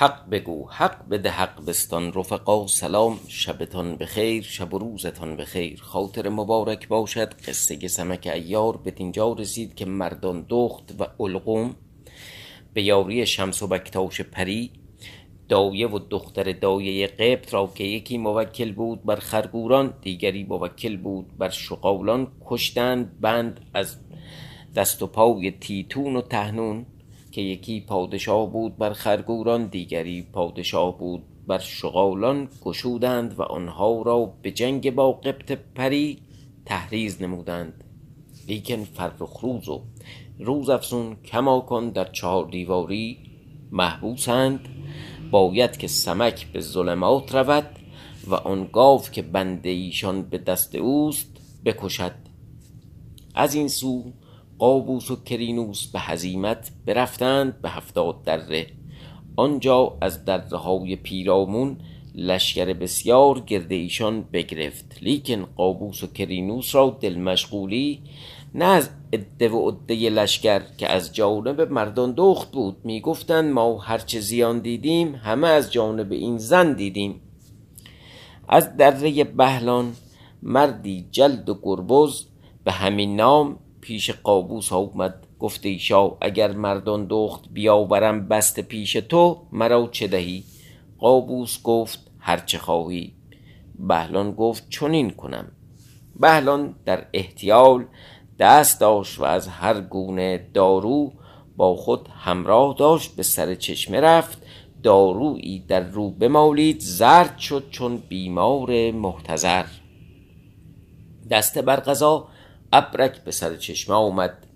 حق بگو حق بده حق بستان رفقا سلام شبتان بخیر شب و روزتان بخیر. خاطر مبارک باشد قصه سمک عیار بدینجا رسید که مردان دخت و علقم به یاری شمس و بکتاش پری. دایه و دختر دایه قبط را که یکی موکل بود بر خرگوران دیگری موکل بود بر شغالان. کشتند بند از دست و پای تیتون و تهنون. که یکی پادشاه بود بر خرگوران دیگری پادشاه بود بر شغالان. گشودند و آنها را به جنگ با قبط پری تحریض نمودند. لیکن فرخ روز و روزافزون کماکان در چهار دیواری محبوسند. باید که سمک به ظلمات رود و آن گاو که بند ایشان به دست اوست بکشد. از این سو قابوس و کرینوس به هزیمت برفتند به هفتاد دره. آنجا از دره های پیرامون لشکر بسیار گرد ایشان بگرفت. لیکن قابوس و کرینوس را دل مشغولی نه از عده و عده لشکر که از جانب مردان دخت بود. می‌گفتند ما هرچه زیان دیدیم همه از جانب این زن دیدیم. از دره بهلان مردی جلد و گربز به همین نام پیش قابوس آمد گفت ای شاه اگر مردان دخت بیاورم بسته پیش تو مرا چه دهی؟ قابوس گفت هرچه خواهی. بهلان گفت چنین کنم. بهلان در احتیال دست داشت و از هر گونه دارو با خود همراه داشت به سر چشمه رفت. دارویی در رو بمالید زرد شد چون بیمار محتضر. دست بر قضا ابرک به سر چشمه آمد.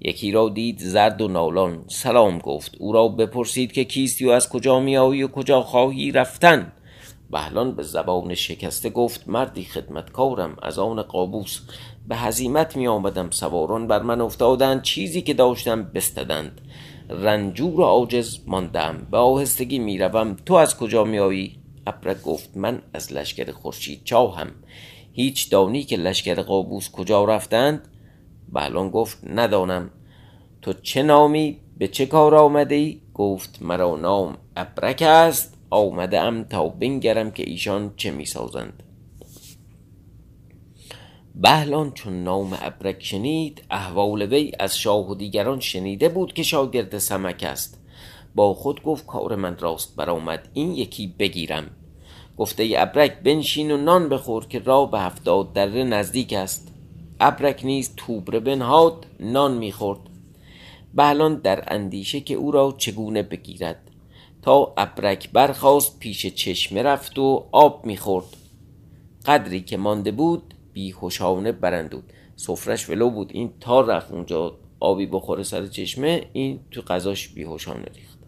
یکی را دید زرد و نالان. سلام گفت. او را بپرسید که کیستی و از کجا میآیی و کجا خواهی رفتن؟ بهلان به زبان شکسته گفت. مردی خدمتکارم از آن قابوس. به هزیمت می آمدم سواران بر من افتادند. چیزی که داشتم بستدند. رنجور و عاجز ماندم. به آهستگی می روم تو از کجا می آیی؟ ابرک گفت. من از لشکر خورشید چاهم. هیچ دانی که لشکر قابوس کجا رفتند؟ بهلان گفت ندانم. تو چه نامی؟ به چه کار آمده ای؟ گفت مرا نام ابرک است. آمده ام تا بنگرم که ایشان چه می سازند. بهلان چون نام ابرک شنید احوال وی از شاه و دیگران شنیده بود که شاگرد سمک است. با خود گفت کار من راست برآمد. این یکی بگیرم. گفته ای ابرک بنشین و نان بخور که راه به هفتاد دره نزدیک است. ابرک نیز توبره بنهاد نان می‌خورد. بهلان در اندیشه که او را چگونه بگیرد. تا ابرک برخاست پیش چشمه رفت و آب می‌خورد. قدری که مانده بود بیهوشانه برندود. سفرش ولو بود. این تا رفت اونجا آبی بخوره سر چشمه این تو قضاش بیهوشانه ریخت.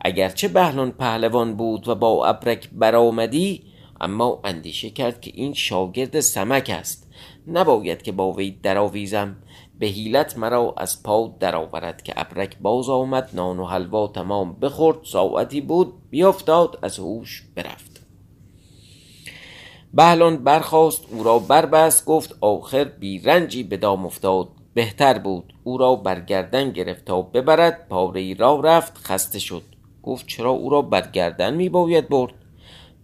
اگرچه بهلان پهلوان بود و با ابرک برآمدی اما اندیشه کرد که این شاگرد سمک است. نباید که با وی درآویزم. به حیلت مرا از پا درآورد که ابرک باز آمد نان و حلوا تمام بخورد ساعتی بود بیافتاد از هوش برفت. بهلان برخاست او را بربست گفت آخر بی رنجی به دام افتاد. بهتر بود. او را برگردن گرفت تا ببرد. پاره ای را رفت. خسته شد. گفت چرا او را برگردن می باید برد؟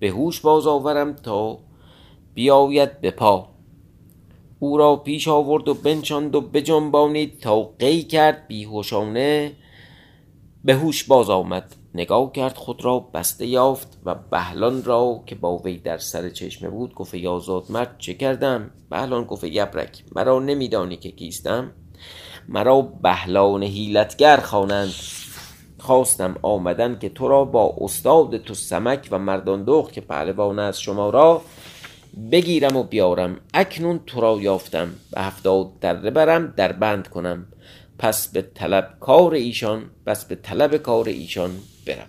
به هوش باز آورم تا بیاید به پا. او را پیش آورد و بنشاند و بجنبانید تا قی کرد. بیهوشانه به هوش باز آمد. نگاه کرد خود را بسته یافت و بهلان را که با وی در سر چشمه بود گفت یازاد مرد چه کردم؟ بهلان گفت یبرک مرا نمیدانی که کیستم؟ مرا بهلان هیلتگر خوانند. خواستم آمدن که تو را با استاد تو سمک و مردان دخت که پهلوان از شما را بگیرم و بیارم. اکنون تو را یافتم به هفتاد دره برم در بند کنم. پس به طلب کار ایشان پس به طلب کار ایشان. بروم.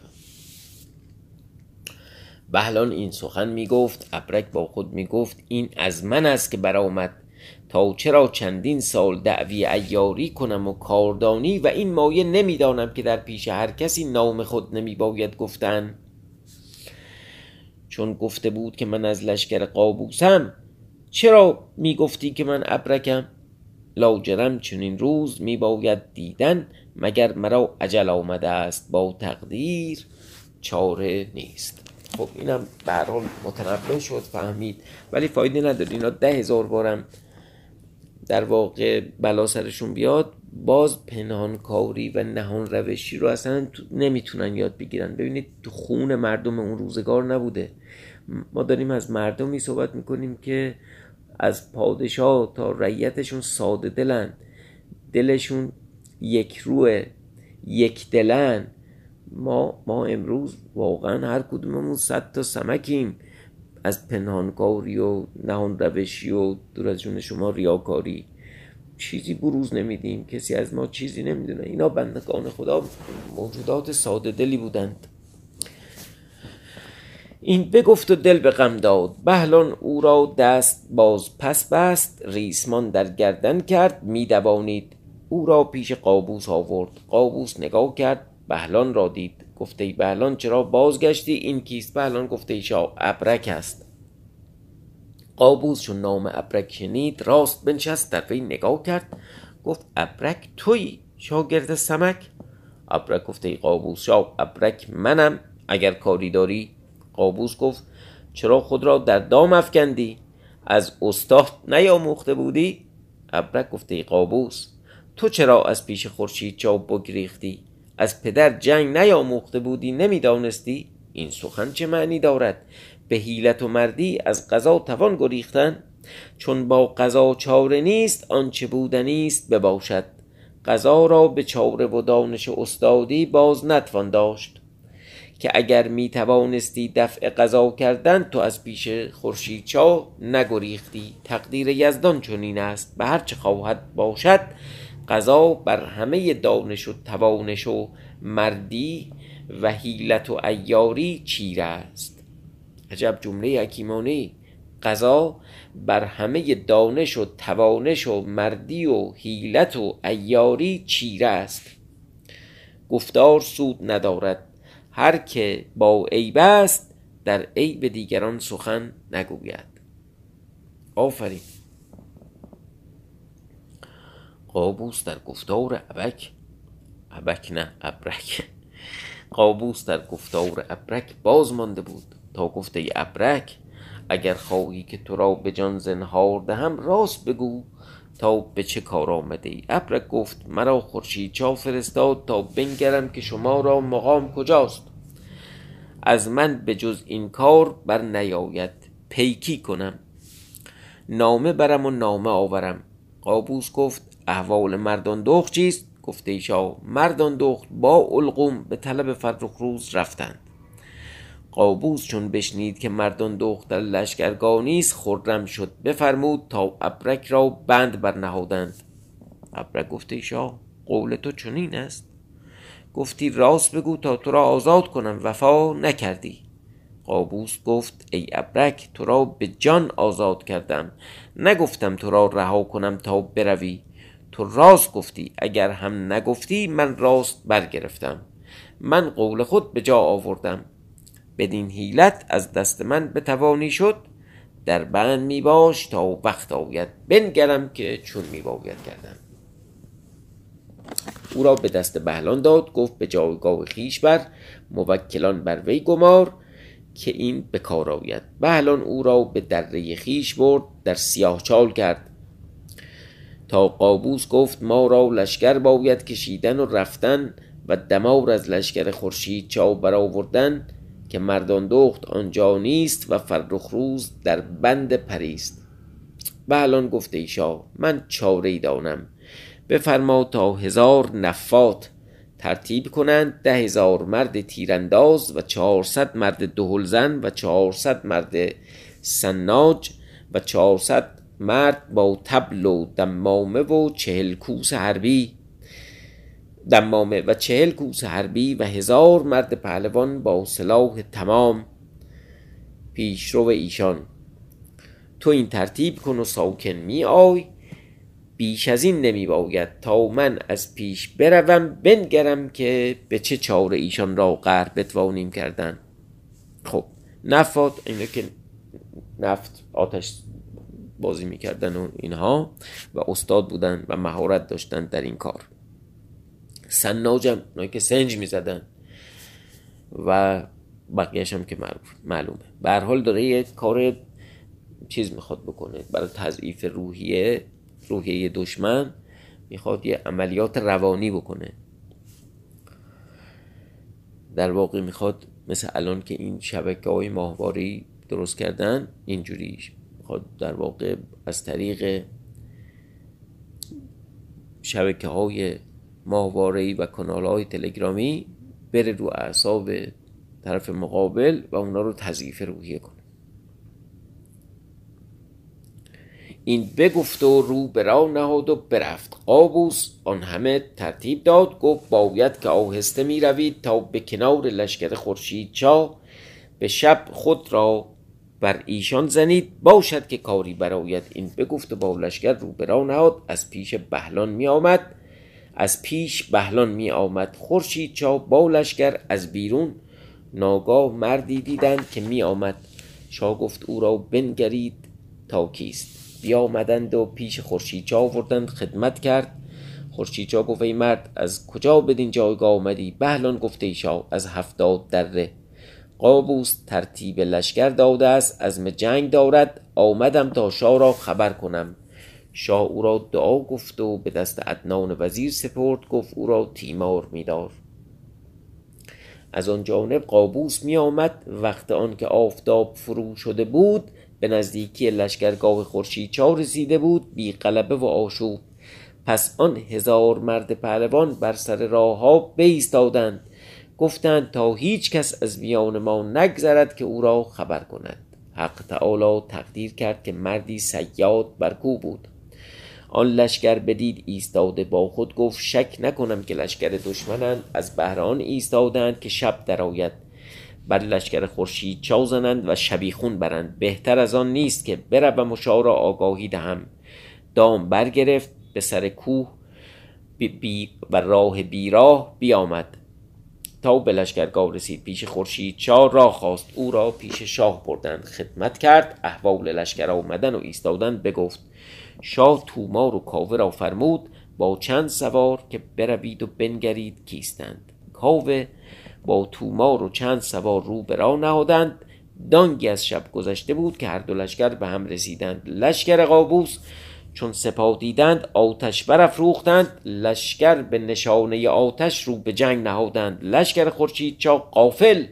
بهلان این سخن می گفت ابرک با خود می گفت این از من است که برآمد. تا چرا چندین سال دعوی ایاری کنم و کاردانی و این مایه نمی‌دانم که در پیش هر کسی نام خود نمی باید گفتن؟ چون گفته بود که من از لشکر قابوسم چرا می گفتی که من ابرکم؟ لاجرم چنین روز می باید دیدن مگر مرا عجل آمده است با تقدیر؟ چاره نیست. خب اینم به حال شد فهمید. ولی فایده نداره. اینا ده هزار بارم در واقع بلا سرشون بیاد باز پنهانکاری و نهان روشی رو اصلا نمی‌تونن یاد بگیرن. ببینید خون مردم اون روزگار نبوده. ما داریم از مردمی صحبت می‌کنیم که از پادشاه تا رعیتشون ساده دلن. دلشون یک روه یک دلن. ما ما امروز واقعا هر کدوممون صد تا سمکیم. از پنهانکاری و نهان روشی و دور از جون شما ریاکاری. چیزی بروز نمیدیم. کسی از ما چیزی نمی‌دونه. اینا بندگان خدا موجودات ساده دلی بودند. این بگفت و دل به غم داد. بهلان او را دست باز پس بست. ریسمان در گردن کرد. میدوانید او را پیش قابوس آورد. قابوس نگاه کرد بهلان را دید. گفته بهلان چرا بازگشتی؟ این کیست؟ بهلان گفته ای شاه ابرک است. قابوس چون نام ابرک شنید راست بنشست در وی نگاه کرد. گفت ابرک توی شاگرد سمک. ابرک گفته قابوس شاه ابرک منم اگر کاری داری. قابوس گفت چرا خود را در دام افکندی؟ از استاد نیاموخته بودی؟ ابرک گفته قابوس تو چرا از پیش خورشید چاپ بگریختی؟ از پدر جنگ نیاموخته بودی نمی‌دانستی؟ این سخن چه معنی دارد؟ به حیلت و مردی از قضا توان گریختن؟ چون با قضا چاره نیست آنچه بودنی است بباشد. قضا را به چاره و دانش استادی باز نتوان داشت. که اگر می توانستی دفع قضا کردن تو از پیش خورشید چا نگریختی. تقدیر یزدان چنین است به هر چه خواهد باشد. قضا بر همه دانش و توانش و مردی و حیلت و ایاری چیره است. عجب جمله حکیمانه. قضا بر همه دانش و توانش و مردی و حیلت و ایاری چیره است. گفتار سود ندارد. هر که با عیب است در عیب دیگران سخن نگوید. آفرین. قابوس در گفتار ابک. ابک نه ابرک. قابوس در گفتار ابرک باز مانده بود تا گفته ابرک اگر خواهی که تو را به جان زنهار دهم راست بگو تا به چه کار آمده ای. ابرک گفت مرا خورشید چا فرستاد تا بنگرم که شما را مقام کجاست؟ از من به جز این کار بر نیاید. پیکی کنم. نامه برم و نامه آورم. قابوس گفت احوال مردان دخت چیست؟ گفته ایشا مردان دخت با القوم به طلب فرخ روز رفتند. قابوس چون بشنید که مردان دخت در لشکرگاه نیست خرم شد بفرمود تا ابرک را بند برنهادند. ابرک گفته ایشا قول تو چنین است؟ گفتی راست بگو تا تو را آزاد کنم وفا نکردی. قابوس گفت ای ابرک تو را به جان آزاد کردم. نگفتم تو را رها کنم تا بروی. تو راست گفتی اگر هم نگفتی من راست برگرفتم. من قول خود به جا آوردم. بدین حیلت از دست من بتوانی شد. در بند می باش تا وقت آید. بنگرم که چون می باید کردم. او را به دست بهلان داد گفت به جایگاه خیش بر موکلان بر وی گمار که این به کار آید. بهلان او را به دره خیش برد در سیاه چال کرد. تا قابوس گفت ما را لشکر باید کشیدن و رفتن و دمار از لشکر خورشید چاو برآوردن که مردان دخت آنجا نیست و فرخ روز در بند پریست. بهلان گفته ایشا من چاره دانم. بفرما تا هزار نفات ترتیب کنند ده هزار مرد تیرانداز و چهارصد مرد دهلزن و چهارصد مرد سناج و چهارصد مرد با تبل و دمامه و چهل کوس حربی. دمامه و چهل کوس حربی و هزار مرد پهلوان با سلاح تمام. پیشرو ایشان. تو این ترتیب کن و ساکن می آی. بیش از این نمی باید تا من از پیش بروم بنگرم که به چه چاره ایشان را قهر بتوانیم کردن. خب نفات اینه که نفت آتش بازی می‌کردن و اینها و استاد بودن و مهارت داشتن در این کار. سناجم اونایی که سنج می‌زدن و بقیهش هم که معلومه. به حال داره یه کار چیز می‌خواد بکنه. برای تضعیف روحیه روحیه دشمن می‌خواد یه عملیات روانی بکنه. در واقع می‌خواد مثل الان که این شبکه های ماهواری درست کردن اینجوری در واقع از طریق شبکه های ماهواره و کانال های تلگرامی بره رو اعصاب طرف مقابل و اونا رو تضعیف روحیه کنه. این بگفت و رو برا نهاد و برفت. قابوس آن همه ترتیب داد گفت باید که آهسته می روید تا به کنار لشکر خورشید چا به شب خود را بر ایشان زنید باشد که کاری برایت این بگفت و با لشکر رو برا نهاد. از پیش بهلان می آمد. از پیش بهلان می آمد. خورشید چا با لشکر از بیرون ناگاه مردی دیدند که می آمد. شاه گفت او را بنگرید تا کیست؟ بیامدند و پیش خورشیدچا آوردند خدمت کرد. خورشیدچا گفت ای مرد از کجا بدین جایگاه آمدی؟ بهلان گفته ایشا از هفتاد دره. قابوس ترتیب لشکر داده است از جنگ دارد. آمدم تا شاه را خبر کنم. شاه او را دعا گفت و به دست عدنان وزیر سپرد گفت او را تیمار میدار. از آن جانب قابوس می آمد وقت آن که آفتاب فرو شده بود به نزدیکی لشکرگاه چا رسیده بود بی قلبه و آشوب. پس آن هزار مرد پهلوان بر سر راه ها بایستادند گفتند تا هیچ کس از میان ما نگذرد که او را خبر کند. حق تعالی تقدیر کرد که مردی سیاد بر کو بود. آن لشکر بدید ایستاده با خود گفت شک نکنم که لشکر دشمنند از بهران ایستادند که شب درآید. بر لشکر خورشید چاو زنند و شبیخون برند. بهتر از آن نیست که بروم و را آگاهی دهم. دام برگرفت به سر کوه بی و راه بیراه بیامد. تا به لشکرگاه رسید. پیش خورشید چار را خواست. او را پیش شاه بردند خدمت کرد. احوال لشکر آمدن و ایستادن بگفت شاه تومار و کاوه را فرمود با چند سوار که بروید و بنگرید کیستند. کاوه با تومار و چند سوار رو به راه نهادند. دانگی از شب گذشته بود که هر دو لشکر به هم رسیدند. لشکر قابوس چون سپاه دیدند آتش برافروختند لشکر به نشانه آتش رو به جنگ نهادند. لشکر خورشید چا قافل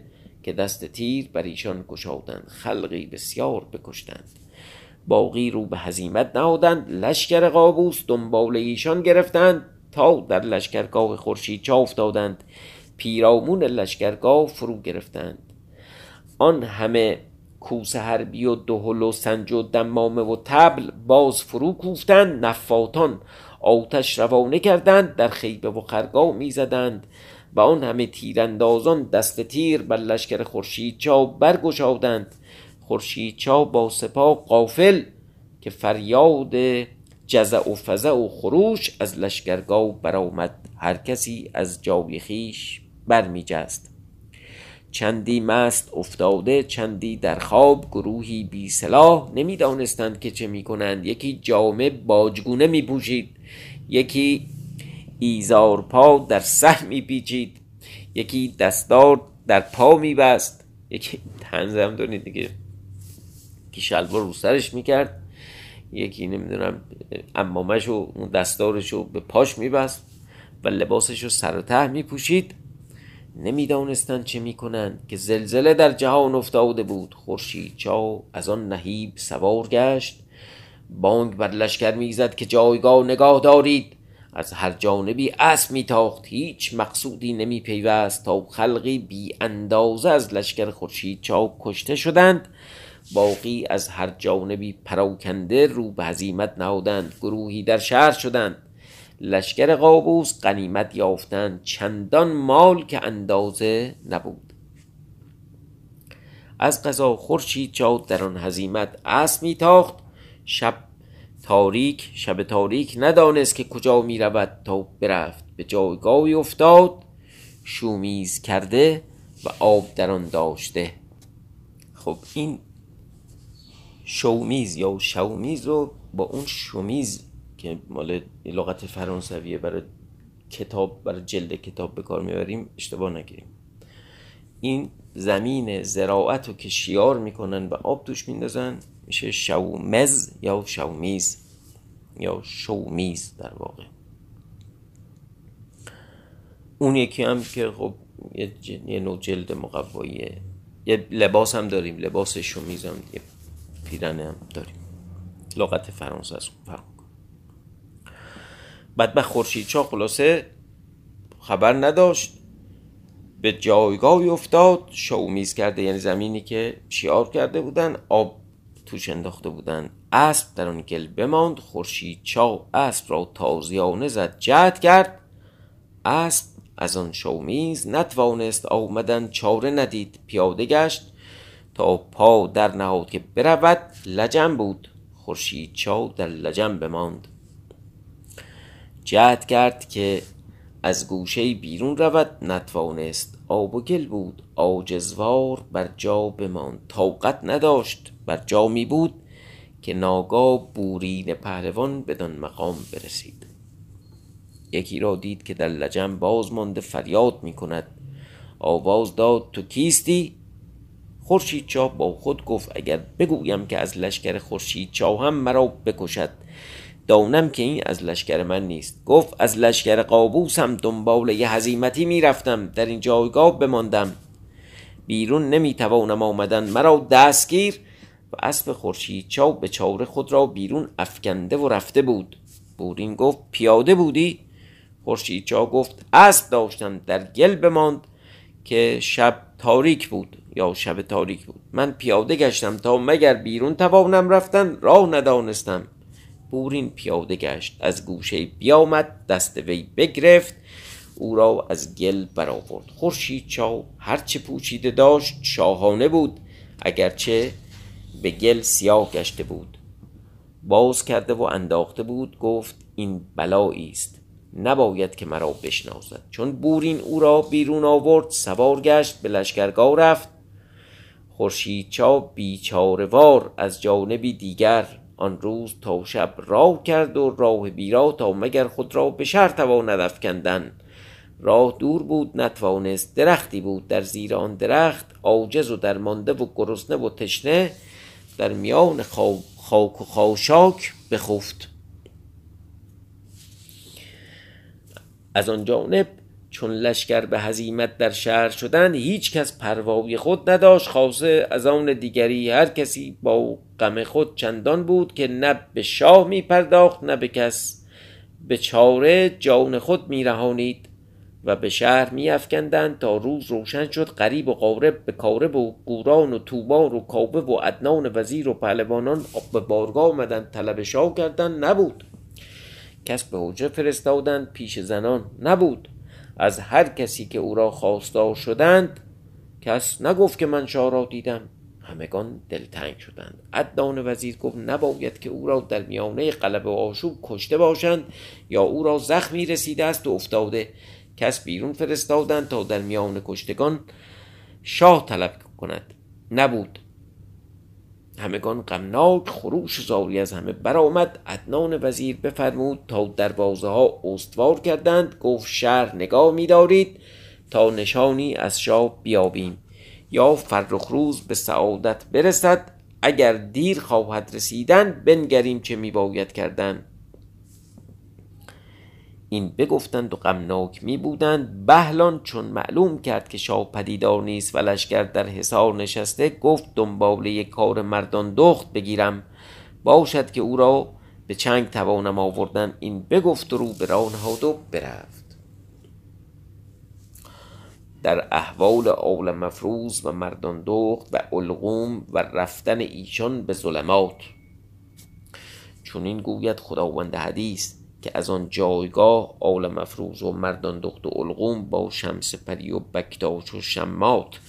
که دست تیر بر ایشان گشادند. خلقی بسیار بکشتند. باقی رو به هزیمت نهادند. لشکر قابوس دنبال ایشان گرفتند تا در لشکرگاه خورشید چا افتادند. پیرامون لشکرگاه فرو گرفتند. آن همه کوس حربی و دهل و سنج و دمامه و تبل باز فرو کوفتند نفاتان. آتش روانه کردند در خیبه و خرگاه می‌زدند. و آن همه تیراندازان دست تیر بر لشکر خورشید چا برگشادند. خورشید چا با سپاه قافل که فریاد جزع و فزع و خروش از لشکرگاه برآمد. هر کسی از جای خیش برمیجست. چندی مست افتاده چندی در خواب گروهی بی سلاح. نمی‌دانستند که چه می‌کنند. یکی جامه باجگونه میپوشید یکی ایزار پا در سه میپیچید یکی دستار در پا میبست. یکی تنزم دارید دیگه. که شلوار رو سرش می‌کرد یکی نمی‌دونم امامش و دستارش رو به پاش میبست و لباسش رو سر و ته میپوشید. نمی‌دانستند چه می‌کنند که زلزله در جهان افتاده بود. خورشید چا از آن نهیب سوار گشت. بانگ بر لشکر می‌زد که جایگاه نگاه دارید. از هر جانبی اسب میتاخت. هیچ مقصودی نمی پیوست تا خلقی بی اندازه از لشکر خورشید چا کشته شدند. باقی از هر جانبی پراکنده رو به هزیمت نهادند. گروهی در شهر شدند. لشکر قابوس قنیمت یافتند چندان مال که اندازه نبود. از قضا خورشید چاد در آن هزیمت اسب میتاخت. شب تاریک شب تاریک ندانست که کجا می رود تا برفت. به جایگاهی افتاد شومیز کرده و آب در آن داشته. خب این شومیز یا شومیز رو با اون شومیز که مال لغت فرانسویه برای کتاب برای جلد کتاب به کار می‌بریم اشتباه نگیریم. این زمین زراعت رو که شیار می‌کنن و آب توش میندازن میشه شومز یا شومیز یا شومیز در واقع. اون یکی هم که خب یه, نوع جلد مقواییه. یه لباس هم داریم لباس شومیز هم یه پیرنه هم داریم. لغت فرانسه از فرق به خورشید چا خلاصه خبر نداشت. به جایگاهی افتاد. شومیز کرده یعنی زمینی که شیار کرده بودن آب توش انداخته بودن. اسب در آن گل بماند. خورشید چا اسب را تازیانه زد جهد کرد. اسب از آن شومیز نتوانست آمدن چاره ندید پیاده گشت. تا پا در نهاد که برود لجم بود. خورشید چا در لجم بماند. جهد کرد که از گوشه بیرون رود. نتوانست آب و گل بود. آجزوار بر جا بماند. طاقت نداشت. بر جا می بود که ناگاه بورین پهلوان بدان مقام برسید. یکی را دید که در لجم باز مانده فریاد می کند. آواز داد تو کیستی؟ خورشید چا با خود گفت اگر بگویم که از لشکر خورشید چا هم مرا بکشد. دانم که این از لشکر من نیست. گفت از لشکر قابوسم دنبال یه هزیمتی می‌رفتم. در این جایگاه بماندم. بیرون نمی‌توانم آمدن. مرا دستگیر و اسب خورشید چاو به چاره خود را بیرون افکنده و رفته بود. بورین گفت پیاده بودی؟ خورشید چا گفت اسب داشتم. در گل بماند که شب تاریک بود. یا شب تاریک بود. من پیاده گشتم تا مگر بیرون توانم رفتن؟ راه ندانستم. بورین پیاده گشت. از گوشه بیامد دست وی بگرفت. او را از گل برآورد. خورشید چا هرچه پوچیده داشت شاهانه بود اگرچه به گل سیاه گشته بود. باز کرده و انداخته بود گفت این بلایی است. نباید که مرا بشناسد. چون بورین او را بیرون آورد سوار گشت به لشکرگاه رفت. خورشید چا بیچارهوار از جانبی دیگر آن روز تا شب راه کرد و راه بیرا تا مگر خود را به شهر تواند افکندن. راه دور بود نتوانست درختی بود در زیر آن درخت عاجز و درمانده و گرسنه و تشنه در میان خاک و خاشاک بخفت. از آن جانب چون لشکر به هزیمت در شهر شدند هیچ کس پروای خود نداشت. خاصه از آن دیگری هر کسی با غم خود چندان بود که نه به شاه می پرداخت نه به کس. به چاره جان خود می رهانید و به شهر می افکندند تا روز روشن شد. قریب و قارب به کارب و گوران و توبار و کابه و ادنان وزیر و پهلوانان به بارگاه آمدند. طلب شاه کردند نبود. کس به حجره فرستادند پیش زنان نبود. از هر کسی که او را خواستار شدند کس نگفت که من شاه را دیدم. همگان دلتنگ شدند. عدنان وزیر گفت نباید که او را در میانه قلب و آشوب کشته باشند یا او را زخمی رسیده است و افتاده. کس بیرون فرستادند تا در میان کشتگان شاه طلب کند. نبود. همگان غمناک خروش زاری از همه برآمد. عدنان وزیر بفرمود تا دروازه ها استوار کردند. گفت شهر نگاه میدارید. تا نشانی از شاه بیابیم. یا فرخ روز به سعادت برسد. اگر دیر خواهد رسیدن بنگریم چه میباید کردن. این بگفتند و غمناک می بودند بهلان چون معلوم کرد که شاه پدیدار نیست و لشکر در حصار نشسته گفت دنباله کار مردان دخت بگیرم. باشد که او را به چنگ توانم آوردن. این بگفت و رو به راه نهاد و برفت. در احوال آل مفروز و مردان دخت و القوم و رفتن ایشان به ظلمات. چون این گوید خداوند حدیث. که از آن جایگاه آل مفروز و مردان دخت و القوم با شمس پری و بکتاش و شمات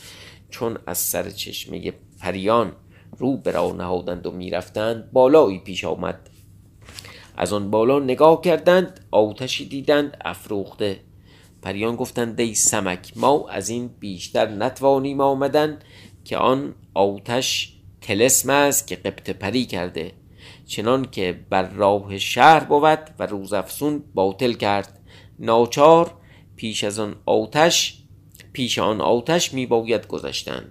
چون از سر چشمه پریان رو به نهادند و می‌رفتند بالایی پیش آمد. از آن بالا نگاه کردند آتشی دیدند افروخته. پریان گفتند ای سمک ما از این بیشتر نتوانیم آمدن که آن آتش تلسم است که قبط پری کرده. چنان که بر راه شهر بود و روزافسون باطل کرد. ناچار پیش از آن آتش پیش آن آتش می باید گذشتن.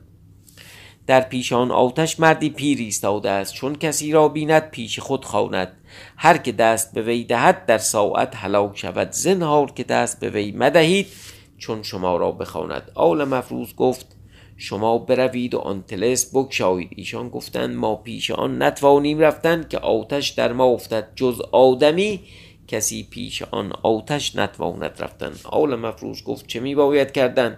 در پیش آن آتش مردی پیر ایستاده است. چون کسی را بیند پیش خود خواند. هر که دست به وی دهد در ساعت هلاک شود. زنهار که دست به وی مدهید چون شما را بخواند. آل مفروض گفت شما بروید و آن تلس بگشایید. ایشان گفتند ما پیش آن نتوانیم رفتن که آتش در ما افتد. جز آدمی کسی پیش آن آتش نتواند رفتن. آل مفروض گفت چه می باید کردن؟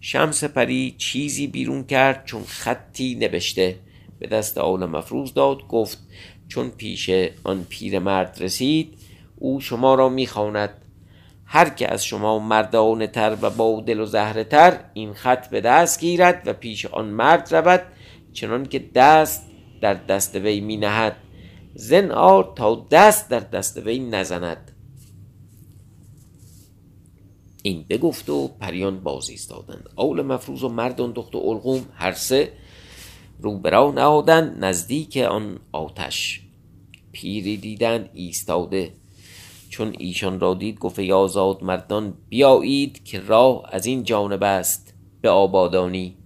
شمس پری چیزی بیرون کرد چون خطی نوشته به دست آل مفروض داد گفت چون پیش آن پیرمرد رسید او شما را می‌خواند هر که از شما مردانه تر و با دل و زهره تر این خط به دست گیرد و پیش آن مرد رود چنان که دست در دست وی می نهد. زنار تا دست در دست وی نزند. این بگفت و پریان باز ایستادند. اول مفروض و مردان دخت و القوم هر سه رو برا نهادند نزدیک آن آتش. پیری دیدند ایستاده چون ایشان را دید گفت ای آزاد مردان بیایید که راه از این جانب است به آبادانی.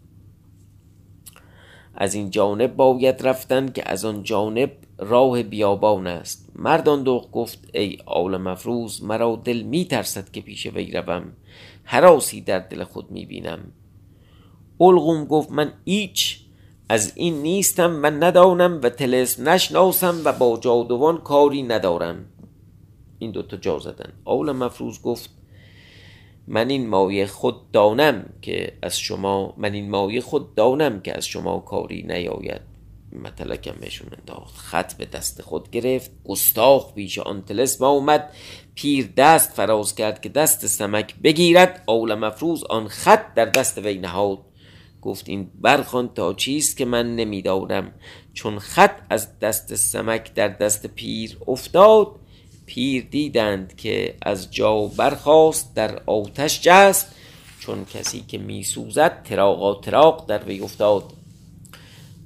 از این جانب باید رفتن که از آن جانب راه بیابان است. مردان دوغ گفت ای آل مفروز مرا دل می ترسد که پیش وی روم. حراسی در دل خود می بینم. الغوم گفت من ایچ از این نیستم و ندانم و تلسم نشناسم و با جادوان کاری ندارم. این دوتا جا زدن. آول مفروض گفت من این مایه خود دانم که از شما من این مایه خود دانم که از شما کاری نیاید. متلکم بهشون انداخت. خط به دست خود گرفت. گستاخ پیش آن ما اومد. پیر دست فراز کرد که دست سمک بگیرد. اول مفروض آن خط در دست وی نهاد. گفت این برخان تا چیست که من نمی‌دانم. چون خط از دست سمک در دست پیر افتاد پیر دیدند که از جا برخواست در آتش جست چون کسی که میسوزد تراغا تراغ در وی افتاد.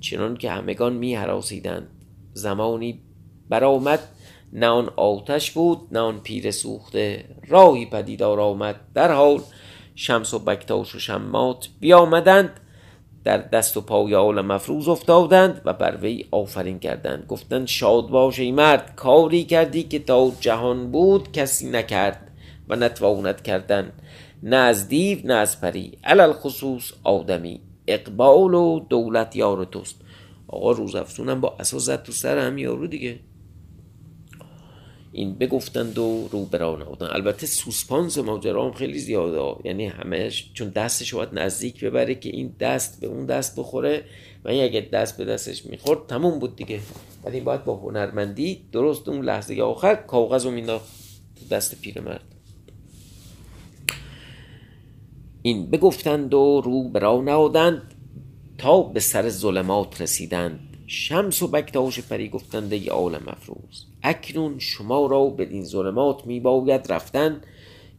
چنان که همگان می حراسیدند زمانی برآمد نه آن آتش بود نه آن پیر سوخته. راهی پدیدار آمد. در حال شمس و بکتاش و شمات بیامدند. در دست و پای آل مفروض افتادند و بر وی آفرین کردند. گفتند شاد باش ای مرد کاری کردی که تا جهان بود کسی نکرد و نتواند کردن نه از دیو نه از پری. علل خصوص آدمی اقبال و دولت یار توست. آقا روزافزونم با اساس زد تو سر هم یارو دیگه. این بگفتند و رو برا البته سوسپانس ماجرا هم خیلی زیاده. یعنی همش چون دستش باید نزدیک ببره که این دست به اون دست بخوره و این اگه دست به دستش می‌خورد تموم بود دیگه. ولی باید با هنرمندی درست اون لحظه آخر کاغذ رو مینداخت دست پیرمرد. این بگفتند و رو برا نهادند تا به سر ظلمات رسیدند. شمس و بکتاش پری گفتند ای عالم افروز. اکنون شما را به این ظلمات می باید رفتن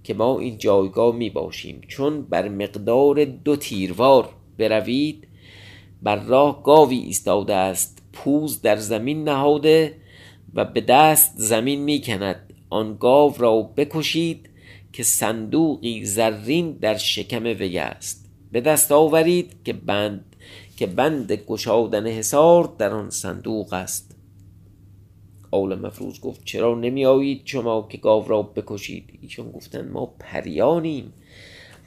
که ما این جایگاه می باشیم چون بر مقدار دو تیروار بروید بر راه گاوی ایستاده است پوز در زمین نهاده و به دست زمین می کند آن گاو را بکشید که صندوقی زرین در شکم وی است. به دست آورید که بند که بند گشادن حسار در آن صندوق است. اول مفروض گفت چرا نمی آیید شما که گاو را بکشید؟ ایشون گفتند ما پریانیم.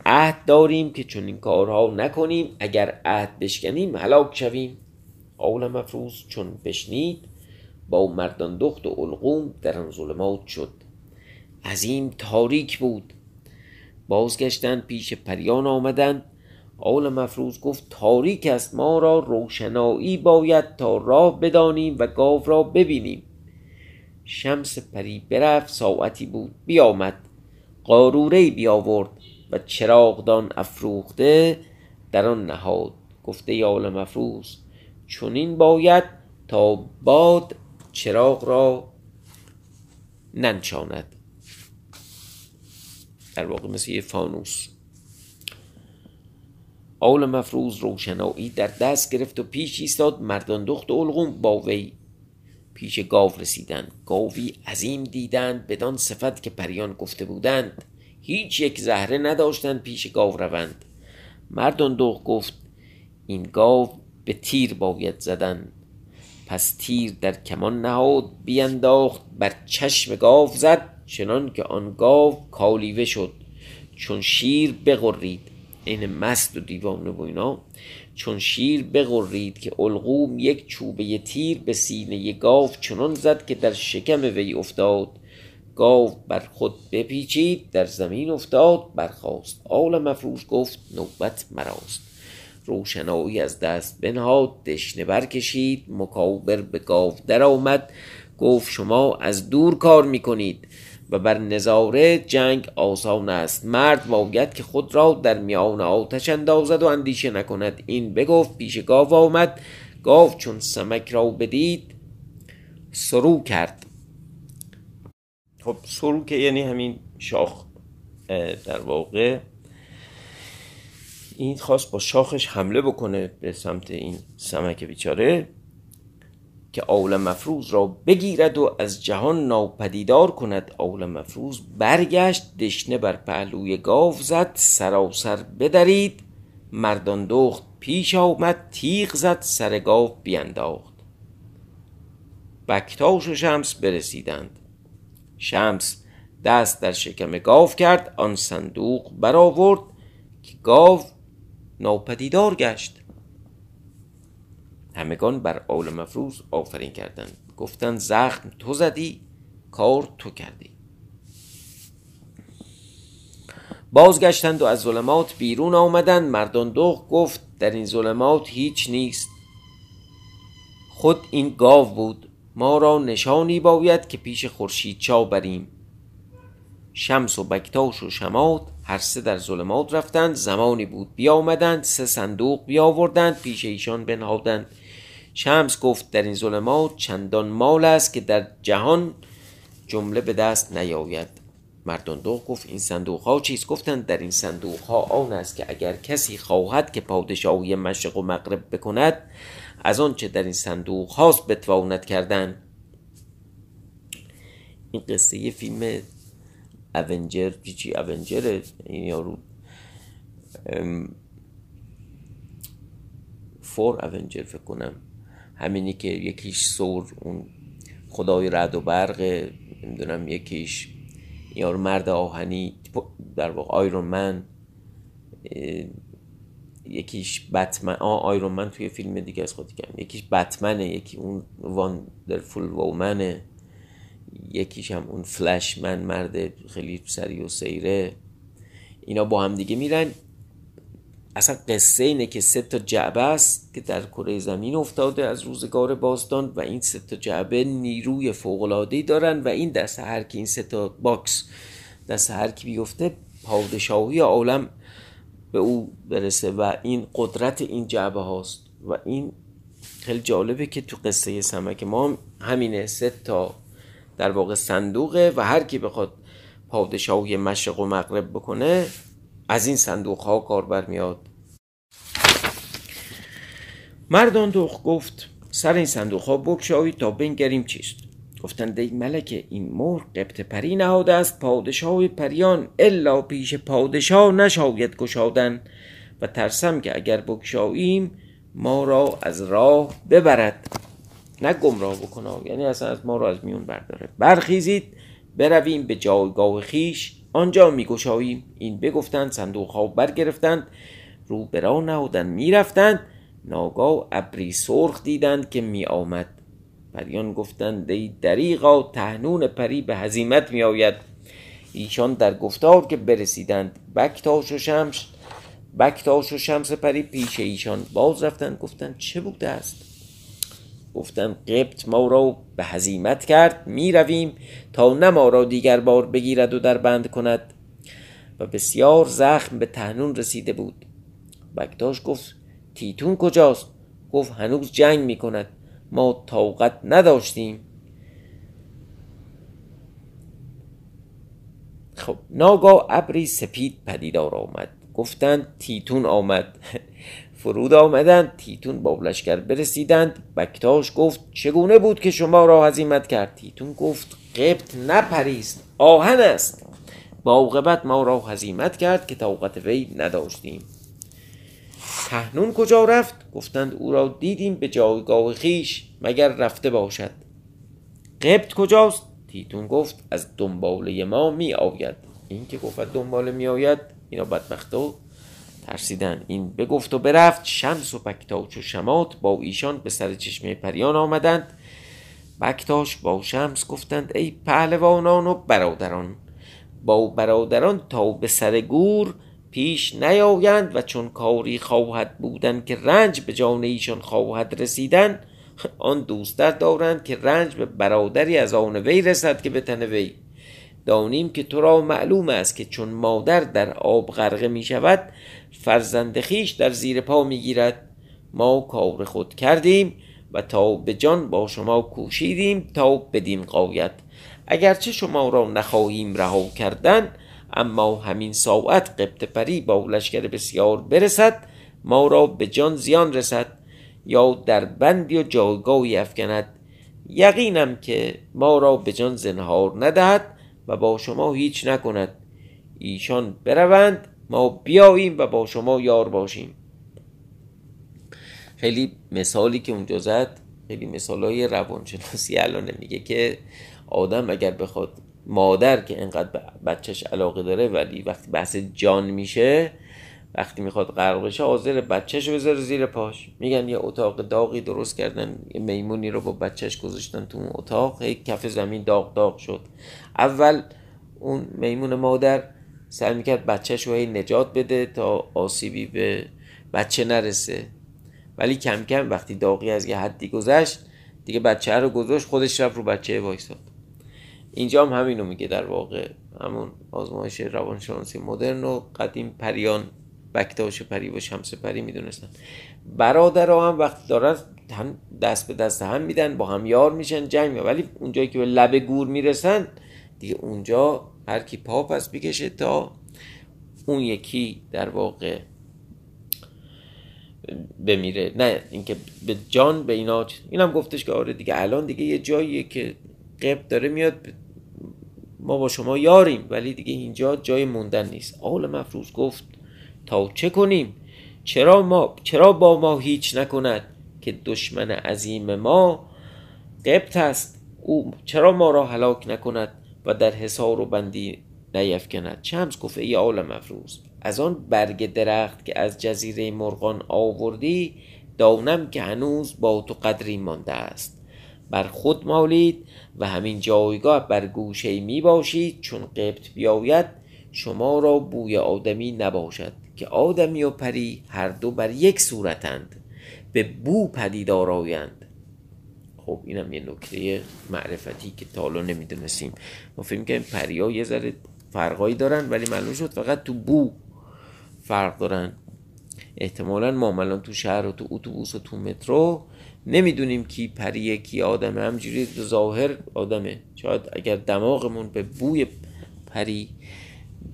عهد داریم که چون این کارها نکنیم اگر عهد بشکنیم هلاک شویم. اول مفروض چون بشنید با مردان دخت و القوم در آن ظلمات شد. عظیم تاریک بود. بازگشتند پیش پریان آمدند. آول مفروض گفت تاریک است ما را روشنایی باید تا راه بدانیم و گاو را ببینیم. شمس پری برفت ساعتی بود بیامد. قاروره بیاورد و چراغدان افروخته در آن نهاد. گفته یال مفروض چنین باید تا باد چراغ را ننشاند. در واقع مثل یه فانوس. آول مفروض روشنایی در دست گرفت و پیش ایستاد مردان دخت القوم با وی. پیش گاو رسیدند. گاوی عظیم دیدند بدان صفت که پریان گفته بودند. هیچ یک زهره نداشتند پیش گاو روند. مردان دوغ گفت این گاو به تیر باید زدن. پس تیر در کمان نهاد بینداخت بر چشم گاو زد چنان که آن گاو کالیوه شد. چون شیر بغرید این مست و دیوانه و اینا چون شیر بغرید که القوم یک چوبه تیر به سینه گاو چنان زد که در شکم وی افتاد. گاو بر خود بپیچید در زمین افتاد برخاست. آل مفروش گفت نوبت مراست. روشنایی از دست بنهاد دشنه برکشید مکاوبر به گاو در آمد گفت شما از دور کار می‌کنید. و بر نظاره جنگ آسان است. مرد باید که خود را در میان آتش اندازد و اندیشه نکند. این بگفت پیش گاو آمد. گاو چون سمک را بدید سرو کرد. خب سرو که یعنی همین شاخ در واقع. این خواست با شاخش حمله بکنه به سمت این سمک بیچاره. که آول مفروض را بگیرد و از جهان ناپدیدار کند. آول مفروض برگشت دشنه بر پهلوی گاو زد سراسر بدرید. مردان دخت پیش آمد تیغ زد سر گاو بینداخت. بکتاش و شمس برسیدند. شمس دست در شکم گاو کرد آن صندوق برآورد که گاو ناپدیدار گشت. همگان بر آول مفروض آفرین کردند. گفتند زخم تو زدی کار تو کردی. بازگشتند و از ظلمات بیرون آمدند. مردان دوغ گفت در این ظلمات هیچ نیست. خود این گاو بود. ما را نشانی باید که پیش خورشید چا بریم. شمس و بکتاش و شماد هر سه در ظلمات رفتند. زمانی بود بیامدند سه صندوق بیاوردند پیش ایشان بنهادند. شمس گفت در این ظلمات چندان مال است که در جهان جمله به دست نیاید. مردان گفت این صندوق ها چیست؟ گفتند در این صندوق ها آن است که اگر کسی خواهد که پادشاهی مشرق و مغرب بکند از آنچه در این صندوق هاست بتواند کردن. این قصه یه فیلم اونجر چی اونجر این یارو. فور اونجر فکر کنم. همینی که یکیش سور اون خدای رد و برق نمی‌دونم یکیش یارو مرد آهنی در واقع آیرون من یکیش بتمن آه Iron Man توی فیلم دیگه از خودی کردم. یکیش بتمنه یکی اون Wonderful Woman ه یکیش هم اون Flash Man مرد خیلی سریع‌السیره. اینا با هم دیگه میرن. اصلا قصه اینه که سه تا جعبه است که در کره زمین افتاده از روزگار باستان و این سه تا جعبه نیروی فوق‌العاده‌ای دارن و این دست هر کی این سه تا box دست هر کی بیفته پادشاهی عالم به او برسه و این قدرت این جعبه هاست. و این خیلی جالبه که تو قصه سمک ما همینه سه تا در واقع صندوقه و هر کی بخواد پادشاهی مشرق و مغرب بکنه از این صندوق ها کار برمیاد مردان دوخ گفت سر این صندوق ها بکشایید تا بنگریم چیست؟ گفتند ای ملکه این مهر قبط پری نهاده است پادشاه پریان الا پیش پادشاه نشاید گشادن و ترسم که اگر بکشاییم ما را از راه ببرد. نه گمراه بکنه یعنی اصلا از ما را از میون برداره. برخیزید برویم به جایگاه خیش آنجا میگشاییم این بگفتند صندوق ها برگرفتند. رو برا نهادن می‌رفتند. ناگاه ابری سرخ دیدند که می آمد پریان گفتند ای دریغا تهنون پری به هزیمت می آید ایشان در گفتار که برسیدند بکتاش و شمس بکتاش و شمس پری پیش ایشان باز رفتند. گفتند چه بوده است؟ گفتند قبط ما را به هزیمت کرد می رویم تا نه ما را دیگر بار بگیرد و در بند کند. و بسیار زخم به تهنون رسیده بود. بکتاش گفت تیتون کجاست؟ گفت هنوز جنگ می کند ما طاقت نداشتیم. خب ناگاه ابری سپید پدیدار آمد. گفتند تیتون آمد. فرود آمدند. تیتون با لشکر برسیدند. بکتاش گفت چگونه بود که شما را هزیمت کرد؟ تیتون گفت قبط نپریست آهن است. عاقبت ما را هزیمت کرد که طاقت وی نداشتیم. پهنون کجا رفت؟ گفتند او را دیدیم به جایگاه خیش مگر رفته باشد. قبط کجاست؟ تیتون گفت از دنباله ما می آید این که گفت دنباله می آید اینا بدبختا ترسیدن. این بگفت و برفت. شمس و بکتاش و شمات با ایشان به سر چشمه پریان آمدند. بکتاش با شمس گفتند ای پهلوانان و برادران با برادران تا به سر گور پیش نیایند و چون کاری خواهد بودن که رنج به جان ایشان خواهد رسیدن آن دوستر دارند که رنج به برادری از آن وی رسد که به تن وی. دانیم که تو را معلوم است که چون مادر در آب غرقه می شود فرزند خیش در زیر پا می گیرد ما کار خود کردیم و تا به جان با شما کوشیدیم تا بدیم قایت اگرچه شما را نخواهیم رها کردن اما همین ساعت قبط پری با لشکر بسیار برسد ما را به جان زیان رسد. یا در بندی و جایگاهی افکند. یقینم که ما را به جان زنهار ندهد. و با شما هیچ نکند. ایشان بروند ما بیاییم و با شما یار باشیم. خیلی مثالی که اونجا زد خیلی مثال های روانشناسی الان میگه که آدم اگر بخواد مادر که انقدر بچهش علاقه داره ولی وقتی بحث جان میشه وقتی می‌خواد غرق بشه حاضر بچهش بذاره زیر پاش. میگن یه اتاق داغی درست کردن یه میمونی رو با بچهش گذاشتن تو اون اتاق هی کف زمین داغ داغ شد. اول اون میمون مادر سعی می‌کرد بچهش رو هی نجات بده تا آسیبی به بچه نرسه. ولی کم کم وقتی داغی از یه حدی گذشت دیگه بچه رو گذاشت خودش رفت رو بچه وایساد. اینجا هم همینو میگه در واقع. همون آزمایش روانشناسی مدرن و قدیم پریان. بکتاش پری و شمس پری می‌دونستن برادر هم وقتی دارن هم دست به دست هم میدن با هم یار میشن جنگ می ولی اونجایی که به لب گور می‌رسن دیگه اونجا هر کی پا پس بکشه تا اون یکی در واقع بمیره. نه اینکه به جان به اینا اینم گفتش که آره دیگه الان دیگه یه جاییه که قبط داره میاد. ما با شما یاریم ولی دیگه اینجا جای موندن نیست. آل مفروض گفت تا چه کنیم؟ چرا, ما چرا با ما هیچ نکند که دشمن عظیم ما قبط است؟ او چرا ما را هلاک نکند و در حصار و بندی نیفکند؟ چمز گفت ای عالم افروز؟ از آن برگ درخت که از جزیره مرغان آوردی دانم که هنوز با تو قدری مانده است. بر خود مالید و همین جایگاه بر گوشه می باشید چون قبط بیاید شما را بوی آدمی نباشد. که آدمی و پری هر دو بر یک صورتند به بو پدیدار آیند خب اینم یه نکته معرفتی که تا حالا نمی‌دونستیم. ما فکر پری ها یه ذره فرقایی دارن ولی معلوم شد فقط تو بو فرق دارن. احتمالا ما تو شهر و تو اتوبوس و تو مترو نمی‌دونیم کی پریه کی آدمه. همجوری ظاهر آدمه. شاید اگر دماغمون به بوی پری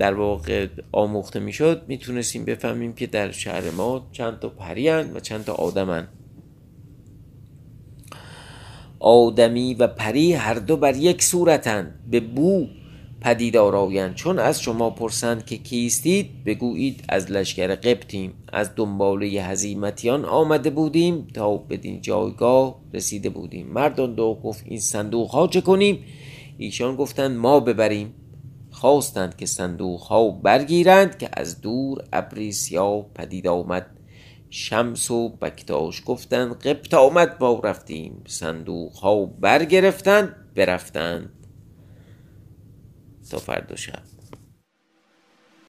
در واقع آموخته می‌شد می‌تونستیم بفهمیم که در شهر ما چند تا پری و چند تا آدمن آدمی و پری هر دو بر یک صورتند به بو پدیدار آیند چون از شما پرسند که کیستید بگویید از لشکر قبطیم از دنباله هزیمتیان آمده بودیم تا بدین جایگاه رسیده بودیم. مردان دو گفت این صندوق ها چه کنیم؟ ایشان گفتند ما ببریم. خواستند که صندوق ها برگیرند که از دور ابری سیاه پدید آمد. شمس و بکتاش گفتند قبط آمد ما رفتیم. صندوق ها برگرفتند برفتند. تا فردا شب.